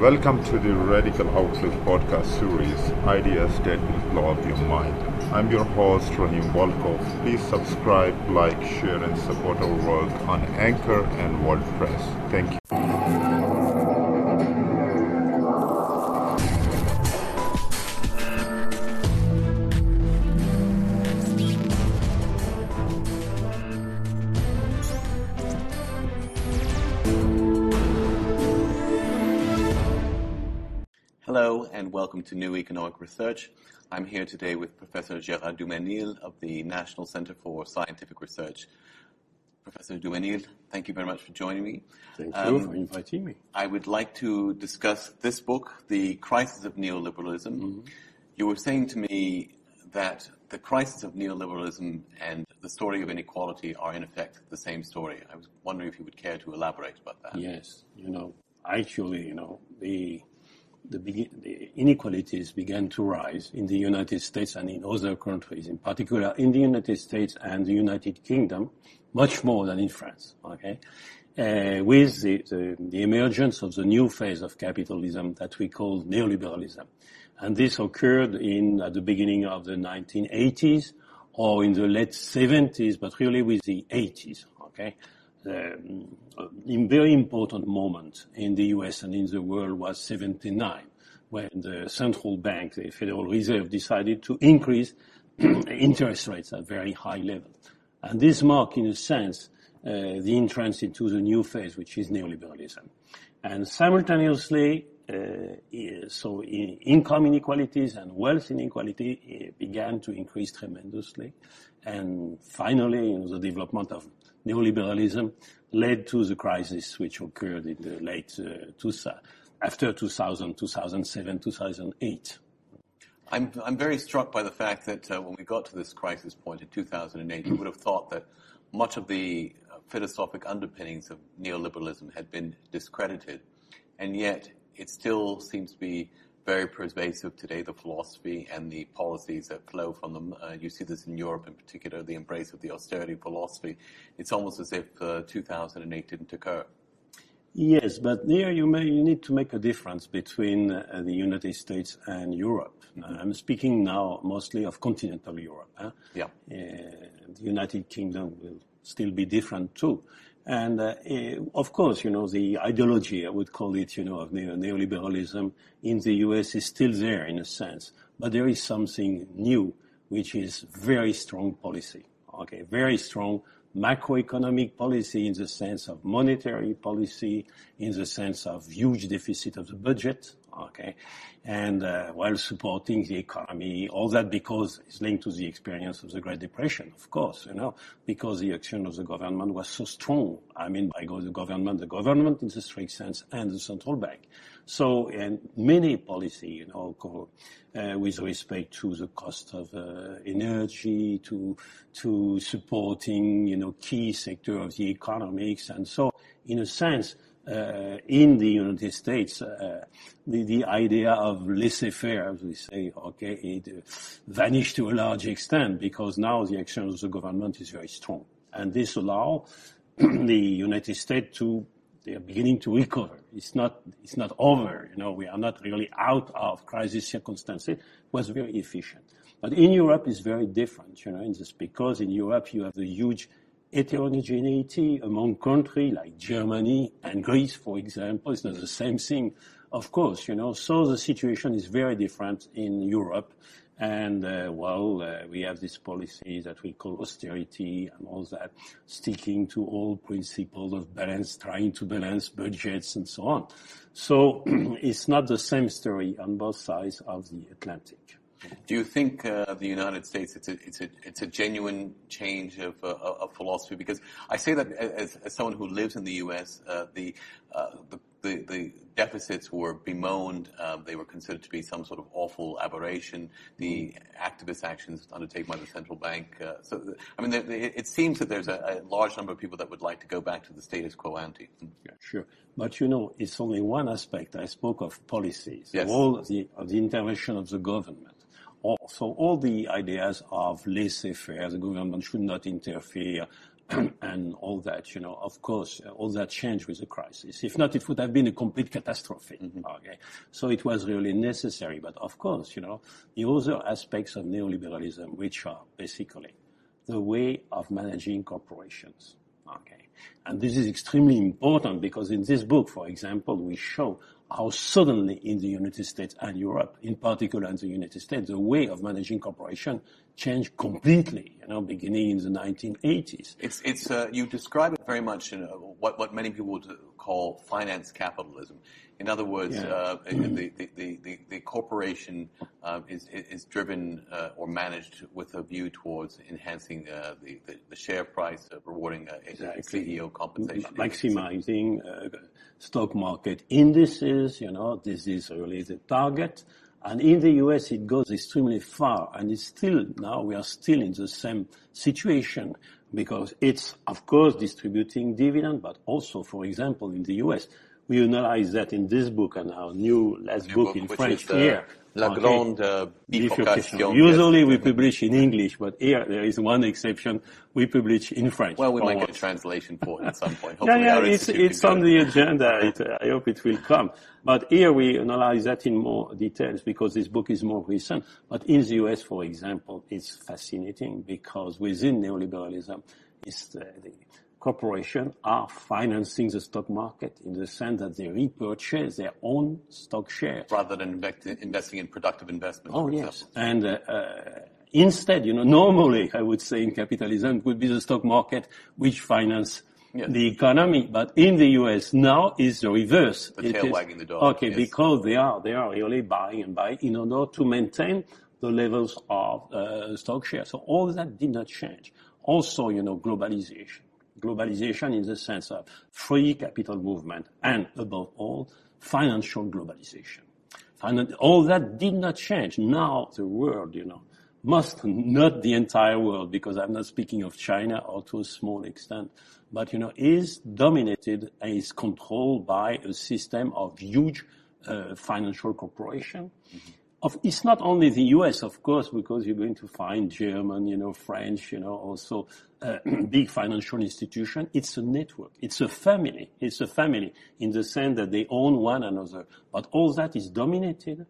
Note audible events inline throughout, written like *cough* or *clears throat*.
Welcome to the Radical Outlook podcast series, Ideas That Will Blow Up Your Mind. I'm your host, Rahim Volkov. Please subscribe, like, share, and support our work on Anchor and WordPress. Thank you. To New Economic Research. I'm here today with Professor Gérard Duménil of the National Center for Scientific Research. Professor Duménil, thank you very much for joining me. Thank you um, for inviting me. I would like to discuss this book, The Crisis of Neoliberalism. Mm-hmm. You were saying to me that the crisis of neoliberalism and the story of inequality are in effect the same story. I was wondering if you would care to elaborate about that. Yes, you know, actually, you know, the the, the, inequalities began to rise in the United States and in other countries, in particular in the United States and the United Kingdom, much more than in France. Okay, uh, with the, the, the, emergence of the new phase of capitalism that we call neoliberalism, and this occurred in at the beginning of the 1980s or in the late 70s, but really with the 80s. Okay, um, a very important moment in the US and in the world was 79, when the central bank, the Federal Reserve, decided to increase *clears throat* interest rates at very high level. And this marked, in a sense, uh, the entrance into the new phase, which is neoliberalism. And simultaneously, uh, so income inequalities and wealth inequality uh, began to increase tremendously. And finally, the development of neoliberalism led to the crisis which occurred in the late uh, after 2000, 2007, 2008. I'm, I'm very struck by the fact that uh, when we got to this crisis point in 2008, you would have thought that much of the uh, philosophic underpinnings of neoliberalism had been discredited, and yet it still seems to be very pervasive today, the philosophy and the policies that flow from them. Uh, you see this in Europe in particular, the embrace of the austerity philosophy. It's almost as if uh, 2008 didn't occur. Yes, but there you, may, you need to make a difference between uh, the United States and Europe. Mm-hmm. I'm speaking now mostly of continental Europe. Huh? Yeah. Uh, the United Kingdom will still be different too. And uh, eh, of course, you know, the ideology, I would call it, you know, of neoliberalism in the US is still there in a sense. But there is something new, which is very strong policy. Okay, very strong macroeconomic policy in the sense of monetary policy, in the sense of huge deficit of the budget, okay, and uh, while supporting the economy, all that because it's linked to the experience of the Great Depression, of course, you know, because the action of the government was so strong. I mean, by the government, the government in the strict sense, and the central bank. So, and many policy, you know, uh, with respect to the cost of uh, energy, to to supporting, you know, key sector of the economics, and so, in a sense, in the United States, uh, the, the idea of laissez-faire, as we say, okay, it uh, vanished to a large extent because now the action of the government is very strong. And this allow *clears throat* the United States to, they are beginning to recover. It's not, it's not over, you know, we are not really out of crisis circumstances. It was very efficient. But in Europe, it's very different, you know, in this, because in Europe you have the huge heterogeneity among countries like Germany and Greece, for example. is not the same thing, of course, you know. So the situation is very different in Europe. And, uh, well, uh, we have this policy that we call austerity and all that, sticking to all principles of balance, trying to balance budgets and so on. So *clears throat* it's not the same story on both sides of the Atlantic. Do you think uh, the United States it's a it's a it's a genuine change of, uh, of philosophy? Because I say that as, as someone who lives in the U.S., uh, the, uh, the, the the deficits were bemoaned. Um, they were considered to be some sort of awful aberration. The activist actions undertaken by the central bank. Uh, so, I mean, it seems that there's a, a, large number of people that would like to go back to the status quo ante. Yeah, sure. But you know, it's only one aspect. I spoke of policies, yes. all the, of the intervention of the government. So all the ideas of laissez-faire, the government should not interfere, *clears throat* and all that, you know, of course, uh, all that changed with the crisis. If not, it would have been a complete catastrophe. Mm-hmm. Okay. So it was really necessary. But of course, you know, the other aspects of neoliberalism, which are basically the way of managing corporations. Okay. And this is extremely important because in this book, for example, we show how suddenly in the United States and Europe, in particular in the United States, the way of managing corporation changed completely, you know, beginning in the 1980s. It's, it's, uh, you describe it very much in uh, what, what many people would call finance capitalism. In other words, yeah. uh, mm-hmm. the, the, the, the, corporation uh, is, is driven uh, or managed with a view towards enhancing uh, the, the, share price, rewarding exactly. CEO compensation. Maximizing stock market indices, you know, this is really the target. And in the US, it goes extremely far, and it's still now we are still in the same situation because it's of course distributing dividend, but also, for example, in the US, we analyze that in this book and our new last book, in French here. La okay. Grande uh, Bifurcation. Usually we publish in English, but here there is one exception. We publish in French. Well, we might get a translation for it at some point. Hopefully yeah, yeah, it's, it's on the agenda. It, I hope it will come. But here we analyze that in more details because this book is more recent. But in the US, for example, it's fascinating because within neoliberalism, it's the, the corporations are financing the stock market in the sense that they repurchase their own stock shares. Rather than investing in productive investment. Oh, yes. And uh, uh, instead, you know, normally, I would say in capitalism, it would be the stock market which finance yes. the economy. But in the U.S. now is the reverse. The tail is, wagging the dog. Okay, yes. because they are, they are really buying and buying in order to maintain the levels of uh, stock shares. So all that did not change. Also, you know, globalization globalization in the sense of free capital movement and above all, financial globalization. all that did not change. Now the world, you know, must not the entire world, because I'm not speaking of China or to a small extent, but you know, is dominated and is controlled by a system of huge uh, financial corporation. Mm-hmm of, it's not only the US, of course, because you're going to find German, you know, French, you know, also uh, *clears throat* big financial institution. It's a network. It's a family. It's a family in the sense that they own one another. But all that is dominated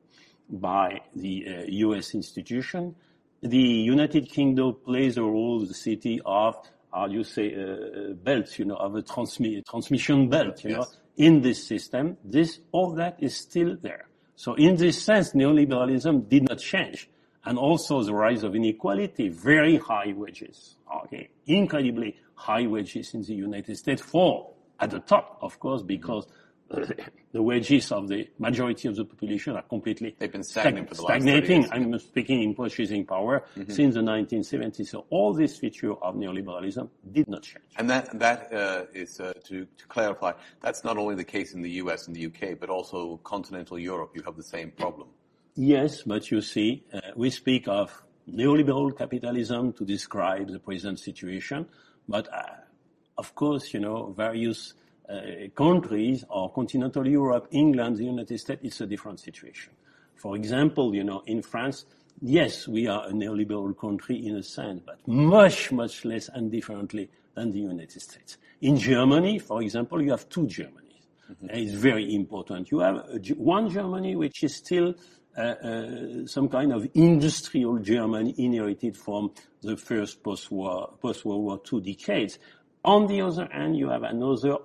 by the uh, US institution. The United Kingdom plays a role, the city of, how do you say, uh, belt, you know, of a transmi- transmission belt, you yes. know, in this system. This, all that is still there. So in this sense, neoliberalism did not change. And also the rise of inequality, very high wages, okay, incredibly high wages in the United States for, at the top, of course, because *coughs* the wages of the majority of the population are completely They've been stagnant stag- stagnating. I'm speaking in purchasing power mm-hmm. since the 1970s. So all this feature of neoliberalism did not change. And that that uh, is uh, to to clarify. That's not only the case in the U.S. and the U.K., but also continental Europe. You have the same problem. Yes, but you see, uh, we speak of neoliberal capitalism to describe the present situation, but uh, of course, you know, various countries or continental Europe, England, the United States, it's a different situation. For example, you know, in France, yes, we are a neoliberal country in a sense, but much, much less and differently than the United States. In Germany, for example, you have two Germanys. Mm-hmm. It's very important. You have a, one Germany which is still uh, uh, some kind of industrial Germany inherited from the first post-war, post-World War II decades. On the other hand, you have another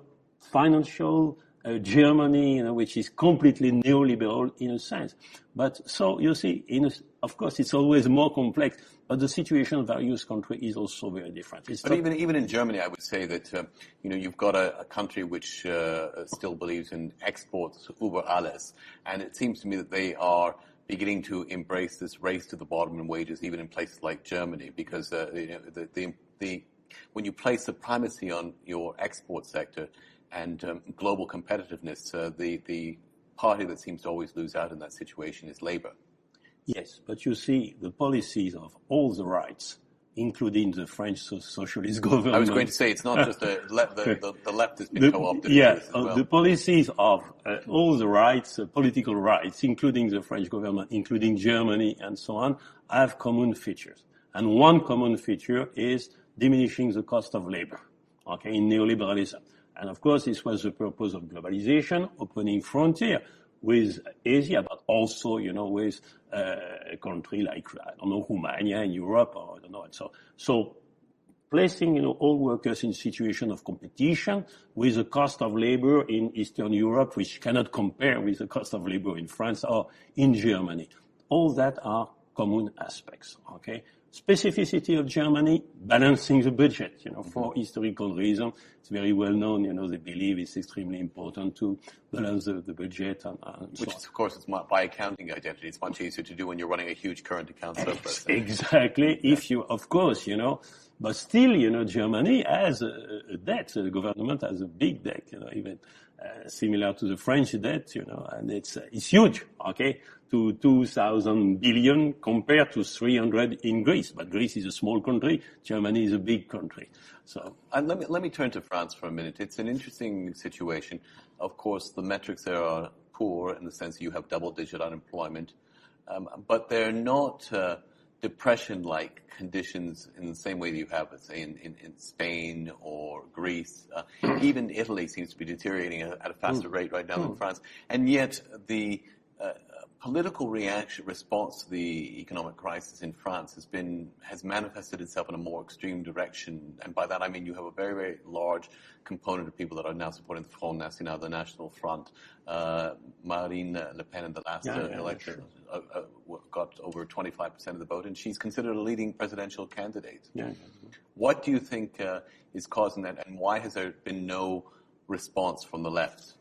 financial uh, Germany, you know, which is completely neoliberal in a sense. But so you see, a, of course, it's always more complex. But the situation of various countries is also very different. It's but even even in Germany, I would say that uh, you know you've got a, a country which uh, still believes in exports über alles, and it seems to me that they are beginning to embrace this race to the bottom in wages, even in places like Germany, because uh, you know, the, the, the, when you place the primacy on your export sector, and um, global competitiveness, uh, the, the party that seems to always lose out in that situation is Labour. Yes, but you see, the policies of all the rights, including the French socialist *laughs* government. I was going to say it's not just the, *laughs* le- the, the, the, left has been the, co-opted. Yeah, uh, well. the policies of uh, all the rights, uh, political rights, including the French government, including Germany and so on, have common features. And one common feature is diminishing the cost of labor. okay, in neoliberalism. And of course, this was the purpose of globalization, opening frontier with Asia, but also, you know, with uh, a country like, I don't know, Romania in Europe, or I don't know. And so, so placing, you know, all workers in situation of competition with the cost of labor in Eastern Europe, which cannot compare with the cost of labor in France or in Germany. All that are common aspects, okay? Specificity of Germany, balancing the budget, you know, for mm-hmm. historical reasons. It's very well known, you know, they believe it's extremely important to balance the, the budget. And, and Which, so is, of course, is by accounting identity. It's much easier to do when you're running a huge current account surplus. Exactly. Yeah. If you, of course, you know, but still, you know, Germany has a, a debt. The government has a big debt, you know, even uh, similar to the French debt, you know, and it's, uh, it's huge, okay? to 2,000 billion compared to 300 in Greece. But Greece is a small country. Germany is a big country. So. And let me, let me turn to France for a minute. It's an interesting situation. Of course, the metrics there are poor in the sense you have double digit unemployment. Um, but they're not, uh, depression-like conditions in the same way that you have, say, in, in, in Spain or Greece. Uh, *clears throat* even Italy seems to be deteriorating at, a faster mm. rate right now mm. than France. And yet the uh, political reaction, response to the economic crisis in France has been, has manifested itself in a more extreme direction. And by that I mean you have a very, very large component of people that are now supporting the Front National, the National Front. Uh, Marine Le Pen in the last yeah, uh, yeah, election sure. uh, uh got over 25% of the vote, and she's considered a leading presidential candidate. Yeah. What do you think uh, is causing that, and why has there been no response from the left?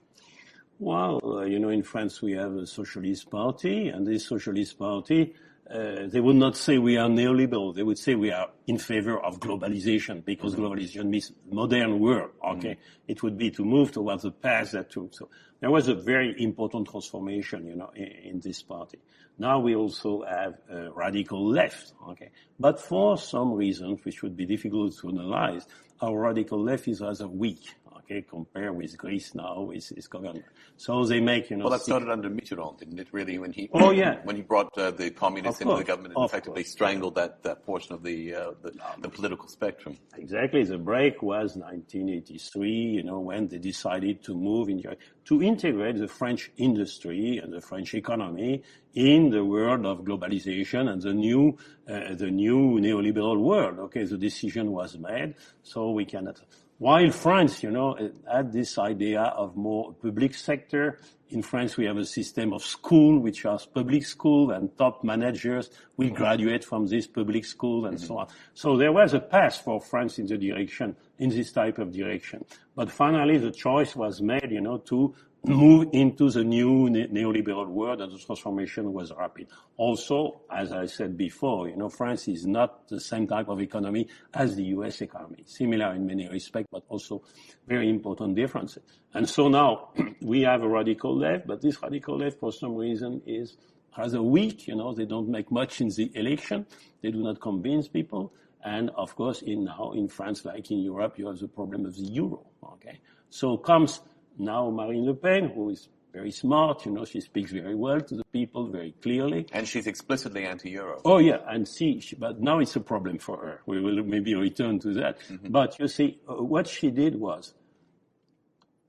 Well, uh, you know, in France we have a socialist party, and this socialist party, uh, they would not say we are neoliberal. They would say we are in favor of globalization because mm-hmm. globalization means modern world. Okay, mm-hmm. it would be to move towards the path that took. So there was a very important transformation, you know, in, in this party. Now we also have a radical left. Okay, but for some reasons which would be difficult to analyze, our radical left is rather weak okay, compare with Greece now with his government. So they make, you know. Well, that started under Mitterrand, didn't it? Really, when he. Oh yeah. When he brought uh, the communists into the government and effectively course. strangled that, that portion of the, uh, the, the political spectrum. Exactly. The break was 1983. You know when they decided to move in to integrate the French industry and the French economy in the world of globalization and the new uh, the new neoliberal world. Okay, the decision was made, so we cannot. While France, you know, had this idea of more public sector. In France, we have a system of school, which are public school, and top managers will graduate from this public school and mm-hmm. so on. So there was a path for France in the direction, in this type of direction. But finally, the choice was made, you know, to move into the new neoliberal world and the transformation was rapid. Also, as I said before, you know, France is not the same type of economy as the US economy. Similar in many respects, but also very important differences. And so now *clears throat* we have a radical left, but this radical left for some reason is rather weak. You know, they don't make much in the election. They do not convince people. And of course, in now in France, like in Europe, you have the problem of the euro. Okay. So comes now Marine Le Pen, who is very smart, you know, she speaks very well to the people very clearly. And she's explicitly anti-Euro. Oh yeah, and see, she, but now it's a problem for her. We will maybe return to that. Mm-hmm. But you see, uh, what she did was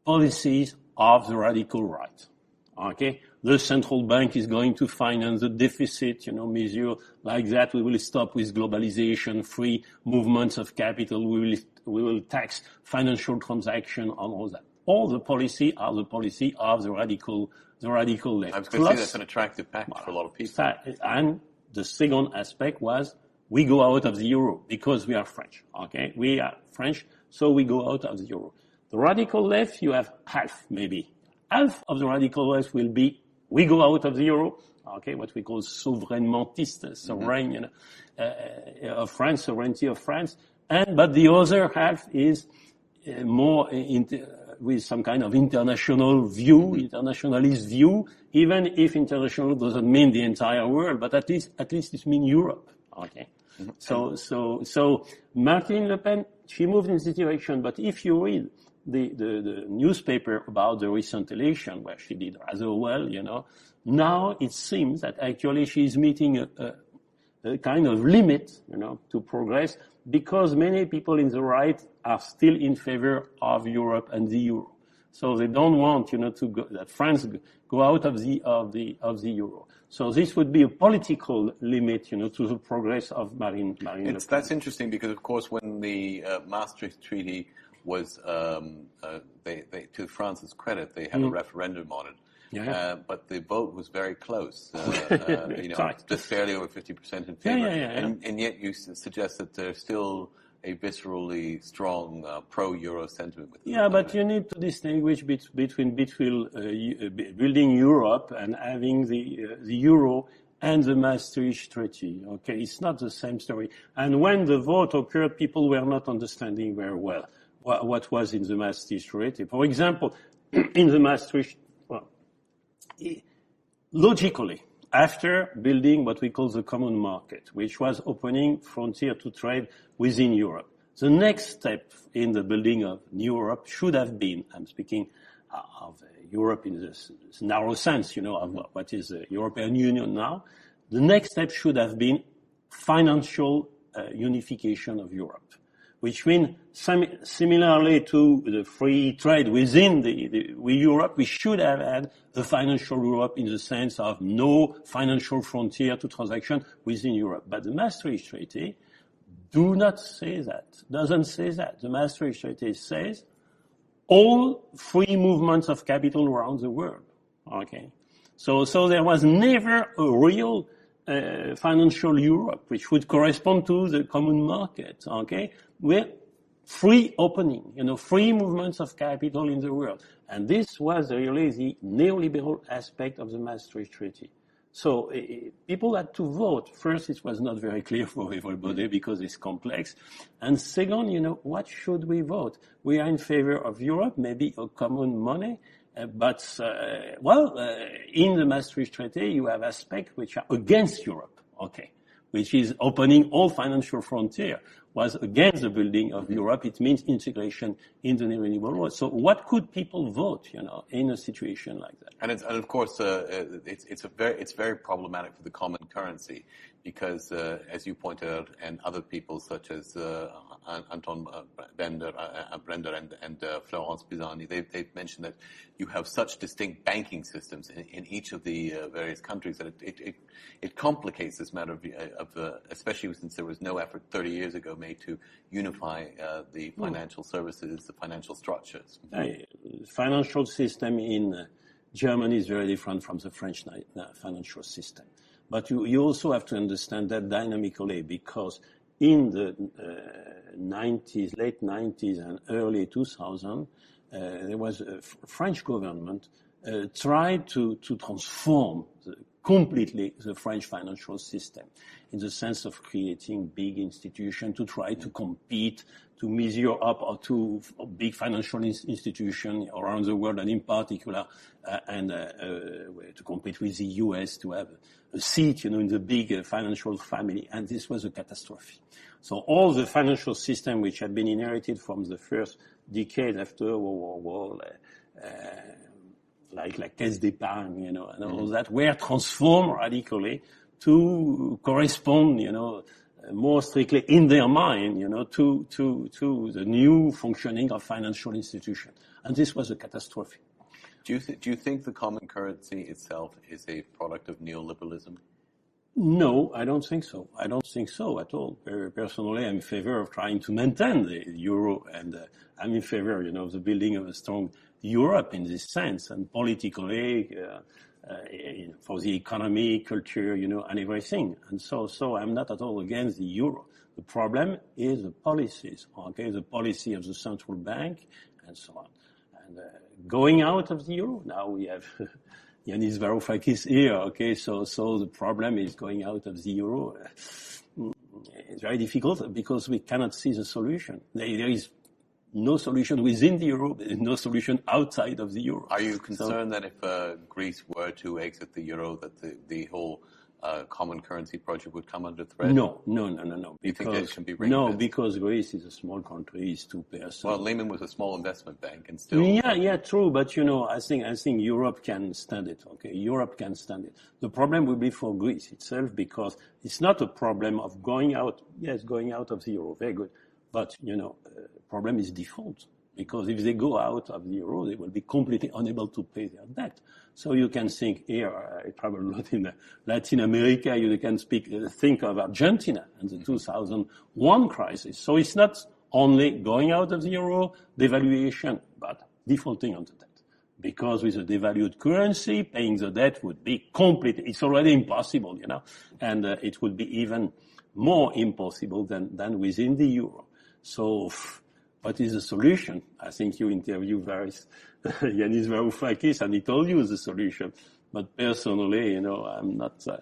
policies of the radical right. Okay? The central bank is going to finance the deficit, you know, measure like that. We will stop with globalization, free movements of capital. We will, we will tax financial transaction and all that all the policy are the policy of the radical, the radical left. I was going to say that's an attractive package for a lot of people. And the second aspect was we go out of the euro because we are French. Okay, we are French, so we go out of the euro. The radical left, you have half, maybe half of the radical left will be we go out of the euro. Okay, what we call souverainementiste, sovereign, mm-hmm. you know, uh, of France, sovereignty of France, and but the other half is uh, more in, with some kind of international view, internationalist view, even if international doesn't mean the entire world, but at least, at least it means Europe. Okay. Mm-hmm. So, so, so Marine Le Pen, she moved in this direction, but if you read the, the, the newspaper about the recent election, where she did rather well, you know, now it seems that actually she is meeting a, a, a kind of limit, you know, to progress because many people in the right are still in favor of Europe and the euro. So they don't want, you know, to go, that France go out of the of the of the euro. So this would be a political limit, you know, to the progress of Marine. Marine it's, that's interesting because, of course, when the uh, Maastricht Treaty was, um, uh, they, they, to France's credit, they had mm. a referendum on it. Yeah. Uh, but the vote was very close. *laughs* Uh, uh, you know, just barely over 50% in favor. Yeah, yeah, yeah, and, and, yet you suggest that there's still a viscerally strong uh, pro-euro sentiment. Yeah, but you need to distinguish between between uh, uh building Europe and having the uh, the euro and the Maastricht Treaty. Okay, it's not the same story. And when the vote occurred, people were not understanding very well what, what was in the Maastricht Treaty. For example, *clears throat* in the Maastricht, logically, after building what we call the common market, which was opening frontier to trade within Europe. The next step in the building of new Europe should have been, I'm speaking uh, of Europe in this narrow sense, you know, of what is the European Union now. The next step should have been financial uh, unification of Europe which means similarly to the free trade within the, the, Europe, we should have had the financial Europe in the sense of no financial frontier to transaction within Europe. But the Maastricht Treaty do not say that, doesn't say that. The Maastricht Treaty says all free movements of capital around the world. Okay. So, so there was never a real uh, financial Europe, which would correspond to the common market, okay? With free opening, you know, free movements of capital in the world. And this was really the neoliberal aspect of the Maastricht Treaty. So uh, people had to vote. First, it was not very clear *laughs* for everybody because it's complex. And second, you know, what should we vote? We are in favor of Europe, maybe a common money, uh, but, uh, well, uh, in the Maastricht Treaty, you have aspects which are against Europe, okay, which is opening all financial frontier was against the building of Europe. It means integration in the renewable world. So what could people vote, you know, in a situation like that? And, it's and of course, uh, it's, it's, a very, it's very problematic for the common currency because, uh, as you pointed out, and other people such as uh, Anton uh, Bender, uh, uh, Brender and, and uh, Florence Pisani, they've, they've, mentioned that you have such distinct banking systems in, in each of the various countries that it, it, it, it, complicates this matter of, of especially since there was no effort 30 years ago made to unify the hmm. financial services, the financial structures. The financial system in Germany is very different from the French financial system. But you, you also have to understand that dynamically because in the uh, 90s, late 90s and early 2000, uh, there was a French government uh, tried to, to transform the, completely the French financial system in the sense of creating big institutions to try to compete, to measure up or to big financial institutions around the world and in particular, uh, and uh, uh, to compete with the US to have a seat, you know, in the big uh, financial family. And this was a catastrophe. So all the financial system which had been inherited from the first decade after World War War, like like Caisse d'Épargne, you know, and all mm-hmm. that were transformed radically to correspond, you know, more strictly in their mind, you know, to to to the new functioning of financial institutions. And this was a catastrophe. Do you th- do you think the common currency itself is a product of neoliberalism? No, I don't think so. I don't think so at all. Personally, I'm in favor of trying to maintain the euro, and uh, I'm in favor, you know, of the building of a strong Europe in this sense, and politically, uh, uh, for the economy, culture, you know, and everything. And so, so I'm not at all against the euro. The problem is the policies, okay, the policy of the central bank, and so on. And uh, going out of the euro, now we have. *laughs* Yanis Varoufakis here. Okay, so so the problem is going out of the euro. It's very difficult because we cannot see the solution. There, there is no solution within the euro, no solution outside of the euro. Are you concerned so, that if uh, Greece were to exit the euro, that the, the whole a common currency project would come under threat? No, no, no, no, no. You think Because, it can be no, ring-fenced? because Greece is a small country, it's two percent. Well, Lehman was a small investment bank, and still. Yeah, yeah, true. But you know, I think I think Europe can stand it. Okay, Europe can stand it. The problem will be for Greece itself because it's not a problem of going out. Yes, going out of the euro, very good. But you know, uh, problem is default because if they go out of the euro, they will be completely unable to pay their debt. So you can think here. I travel a lot in uh, Latin America. You can speak, uh, think of Argentina and the 2001 crisis. So it's not only going out of the euro, devaluation, but defaulting on the debt. Because with a devalued currency, paying the debt would be complete. It's already impossible, you know, and uh, it would be even more impossible than, than within the euro. So, what is the solution? I think you interviewed *laughs* Yanis Varoufakis, and he told you the solution. But personally, you know, I'm not uh,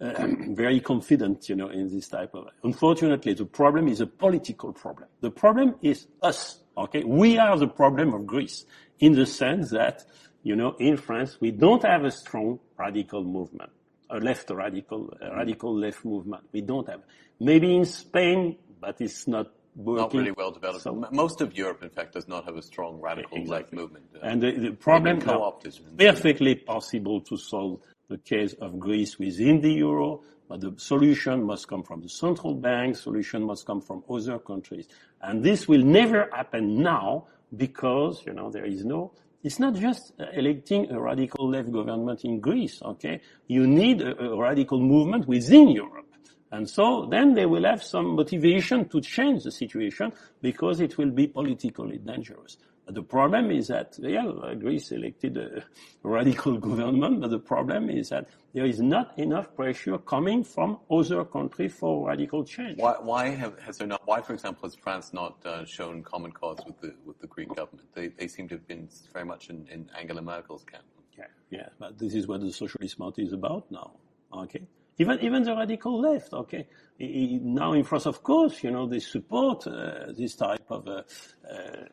uh, *clears throat* very confident, you know, in this type of. Unfortunately, the problem is a political problem. The problem is us. Okay, we are the problem of Greece in the sense that, you know, in France we don't have a strong radical movement, a left radical, a radical left movement. We don't have. Maybe in Spain, but it's not. Not really well developed. So- Most of Europe, in fact, does not have a strong radical left movement. Uh, And the, the problem co-opted. perfectly possible to solve the case of Greece within the euro, but the solution must come from the central bank, solution must come from other countries. And this will never happen now because, you know, there is no, it's not just electing a radical left government in Greece, okay? You need a, a radical movement within Europe. And so then they will have some motivation to change the situation because it will be politically dangerous. But the problem is that, yeah, Greece elected a radical *laughs* government, but the problem is that there is not enough pressure coming from other countries for radical change. Why, why have, has there not? Why, for example, has France not uh, shown common cause with the with the Greek government? They they seem to have been very much in, in Angela Merkel's camp. Yeah, yeah, but this is what the socialist party is about now. Okay, even even the radical left. Okay, now in France, of course, you know they support uh, this type of uh, uh,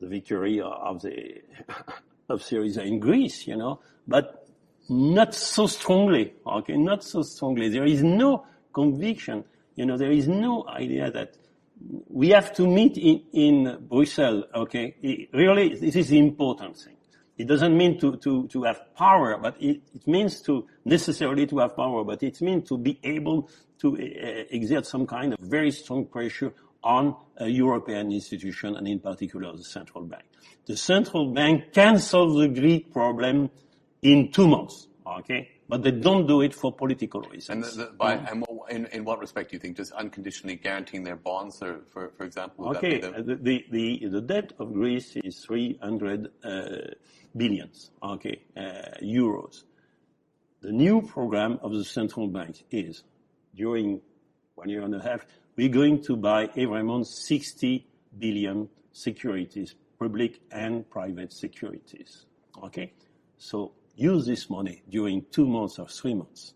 the victory of the *laughs* of Syriza in Greece. You know, but not so strongly. Okay, not so strongly. There is no conviction. You know, there is no idea that we have to meet in, in Brussels, okay? Really, this is the important thing. It doesn't mean to, to, to have power, but it, it means to necessarily to have power, but it means to be able to uh, exert some kind of very strong pressure on a European institution and in particular the central bank. The central bank can solve the Greek problem in two months, okay? But they don't do it for political And, reasons. the, the, by, and what, in, in what respect do you think? Just unconditionally guaranteeing their bonds, or, for for example? Okay, the- the, the, the, the debt of Greece is 300 uh, billions, okay, uh, euros. The new program of the central bank is, during one year and a half, we're going to buy every month 60 billion securities, public and private securities, okay? So use this money during two months or three months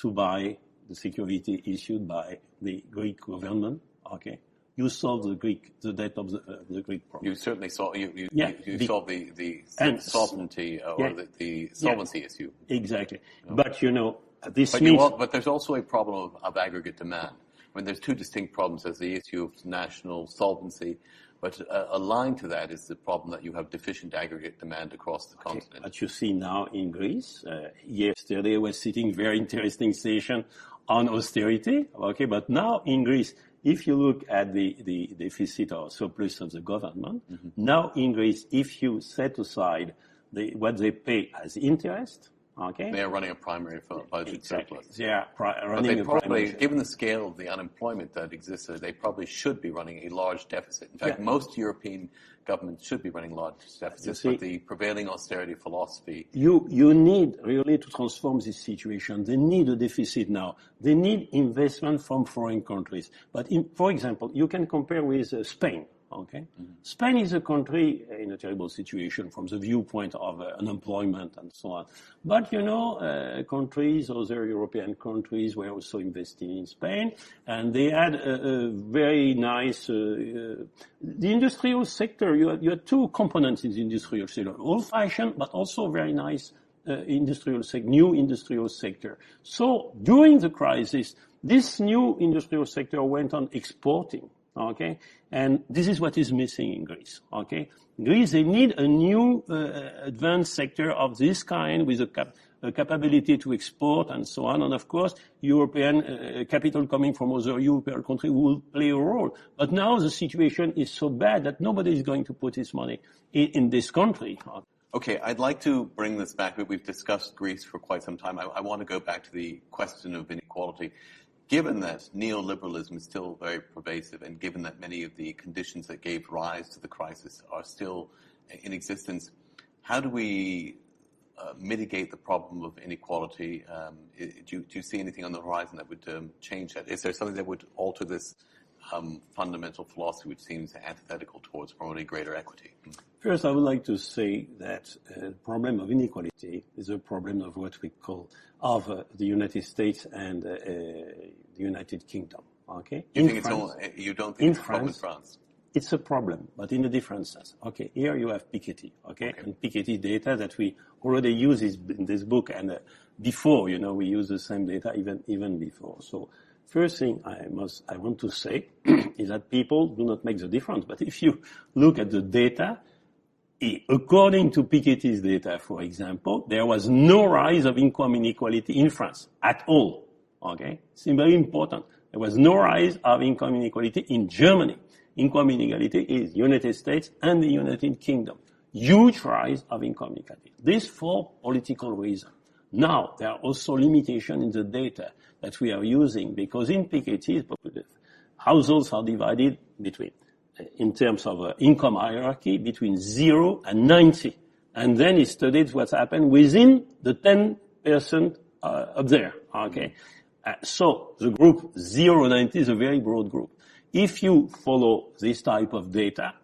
to buy the security issued by the Greek government. Okay, you solve the Greek the debt of the, uh, the Greek problem. you certainly saw you you, Yeah, you, you the- solved the the and- sovereignty uh, or Yeah. the, the solvency issue. exactly, but you know this But, means al- but there's also a problem of, of aggregate demand. I mean, there's two distinct problems. There's the issue of national solvency, but uh, aligned to that is the problem that you have deficient aggregate demand across the continent. what you see now in Greece. Uh, yesterday was sitting very interesting session on austerity. Okay, but now in Greece, if you look at the, the deficit or surplus of the government, Mm-hmm. now in Greece, if you set aside the, what they pay as interest, okay, They are running a primary budget exactly, surplus. are pri- But they probably, given the scale of the unemployment that exists, they probably should be running a large deficit. In fact, Yeah. most European governments should be running large deficits, see- but the prevailing austerity philosophy you you need really to transform this situation. They need a deficit now. They need investment from foreign countries. But in, for example, you can compare with uh, Spain. Okay, Spain is a country in a terrible situation from the viewpoint of uh, unemployment and so on. But you know, uh, countries, other European countries, were also investing in Spain, and they had a, a very nice. Uh, uh, the industrial sector. You had, you had two components in the industrial sector: old-fashioned, but also very nice uh, industrial sec- new industrial sector. So during the crisis, this new industrial sector went on exporting. Okay, and this is what is missing in Greece. Okay, Greece they need a new uh, advanced sector of this kind with a, cap- a, capability to export and so on. And of course, European uh, capital coming from other European countries will play a role. But now the situation is so bad that nobody is going to put his money in, in this country. Okay, I'd like to bring this back. We've discussed Greece for quite some time. I, I want to go back to the question of inequality. Given that neoliberalism is still very pervasive and given that many of the conditions that gave rise to the crisis are still in existence, how do we uh, mitigate the problem of inequality? Um, do, you, do, you, see anything on the horizon that would um, change that? Is there something that would alter this um, fundamental philosophy which seems antithetical towards promoting greater equity? First, I would like to say that uh, the problem of inequality is a problem of what we call of uh, the United States and uh, uh the United Kingdom. Okay. You, in France, all, you don't think it's France, a problem in France? It's a problem, but in a different sense. Okay. Here you have Piketty. Okay. okay. And Piketty data that we already use in this book and uh, before, you know, we use the same data even even before. So First thing I must, I want to say *clears throat* is that people do not make the difference. But if you look at the data, according to Piketty's data, for example, there was no rise of income inequality in France at all. Okay? It's very important. There was no rise of income inequality in Germany. Income inequality is United States and the United Kingdom. Huge rise of income inequality. This for political reasons. Now, there are also limitations in the data that we are using because in Piketty, households are divided between, uh, in terms of uh, income hierarchy, between 0 and 90. And then he studied what's happened within the 10% uh, up there. Okay. Uh, so the group 0 90 is a very broad group. If you follow this type of data,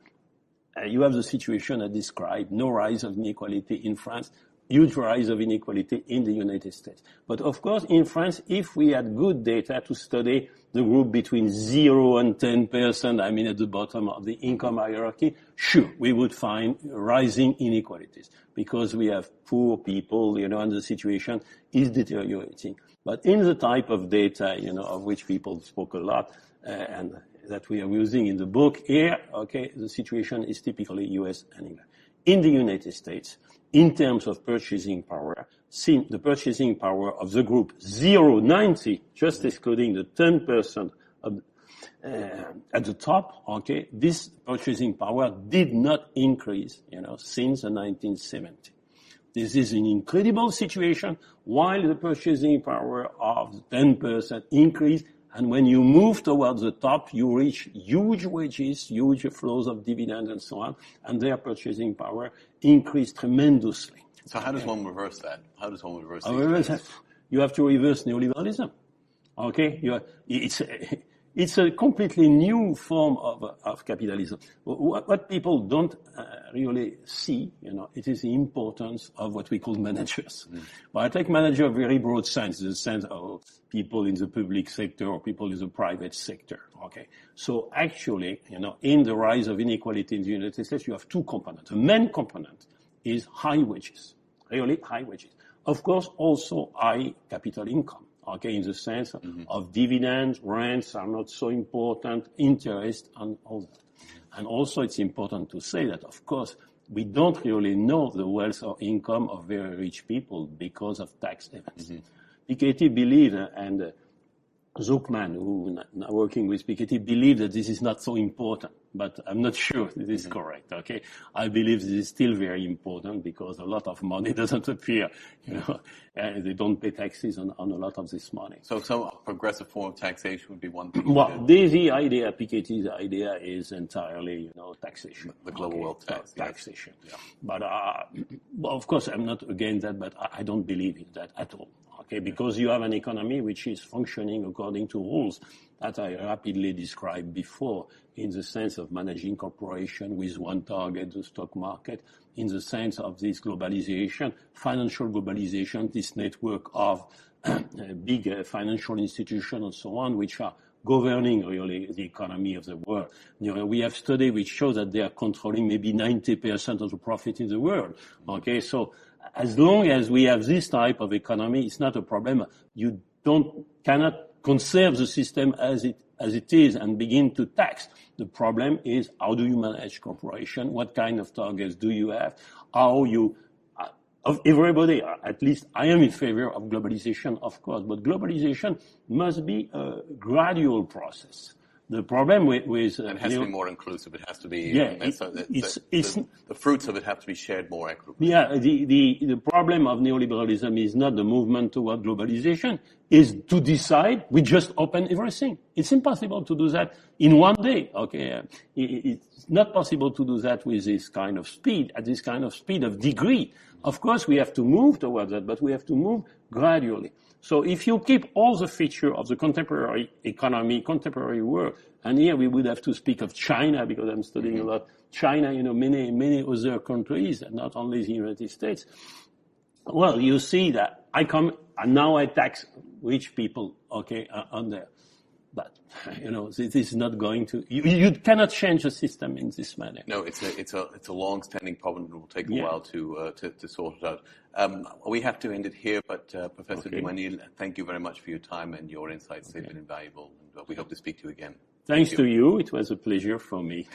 uh, you have the situation I described, no rise of inequality in France, huge rise of inequality in the United States. But of course, in France, if we had good data to study the group between 0 and 10%, I mean at the bottom of the income hierarchy, sure, we would find rising inequalities because we have poor people, you know, and the situation is deteriorating. But in the type of data, you know, of which people spoke a lot, uh, and that we are using in the book here, okay, the situation is typically US and England. In the United States, in terms of purchasing power, the purchasing power of the group 090, just excluding the 10% of, uh, at the top, okay, this purchasing power did not increase, you know, since the 1970. This is an incredible situation while the purchasing power of 10% increased and when you move towards the top, you reach huge wages, huge flows of dividends and so on, and their purchasing power increased tremendously. So how does one reverse that? How does one reverse that? You have to reverse neoliberalism. Okay? You it's, it's a completely new form of, of capitalism. What, what people don't uh, really see, you know, it is the importance of what we call managers. Mm. But I take manager a very broad sense, the sense of people in the public sector or people in the private sector. Okay. So actually, you know, in the rise of inequality in the United States, you have two components. The main component is high wages, really high wages. Of course, also high capital income okay, in the sense mm-hmm. of dividends, rents are not so important, interest, and all that. And also it's important to say that, of course, we don't really know the wealth or income of very rich people because of tax havens. Mm-hmm. Piketty believed, and Zucman, who now working with Piketty, believe that this is not so important but I'm not *laughs* sure this is mm-hmm. correct. Okay, I believe this is still very important because a lot of money *laughs* doesn't appear, you know, *laughs* and they don't pay taxes on, on a lot of this money. So, some progressive form of taxation would be one thing. Well, the, the idea, Piketty's idea, is entirely, you know, taxation. The global okay, wealth tax, taxation. Yeah. But uh, well, of course, I'm not against that, but I, I don't believe in that at all. Okay, because you have an economy which is functioning according to rules that I rapidly described before in the sense of managing corporation with one target, the stock market, in the sense of this globalization, financial globalization, this network of *clears throat* big uh, financial institutions and so on, which are governing really the economy of the world. You know, we have study which shows that they are controlling maybe 90% of the profit in the world. Okay, so as long as we have this type of economy, it's not a problem. You don't cannot conserve the system as it as it is and begin to tax. The problem is how do you manage corporation? What kind of targets do you have? How you uh, of everybody, uh, at least I am in favor of globalization, of course, but globalization must be a gradual process. The problem with, with uh, it has to be more inclusive. It has to be yeah. It, so the, it's, the, it's, the, the, fruits of it have to be shared more equitably. Yeah. The, the the problem of neoliberalism is not the movement toward globalization. Is to decide we just open everything. It's impossible to do that in one day. Okay. It's not possible to do that with this kind of speed at this kind of speed of degree. Of course, we have to move towards that, but we have to move gradually. So if you keep all the features of the contemporary economy, contemporary world, and here we would have to speak of China because I'm studying mm-hmm. a lot China, you know, many, many other countries, not only the United States. Well, you see that I come, and now I tax rich people, okay, uh, on there. But, *laughs* you know, this is not going to, you, you cannot change the system in this manner. No, it's a, it's a, it's a long-standing problem. and It will take a yeah. while to, uh, to, to, sort it out. Um, we have to end it here, but uh, Professor okay. Duménil, thank you very much for your time and your insights. Okay. They've been invaluable. And we hope to speak to you again. Thanks Thank you. to you. It was a pleasure for me.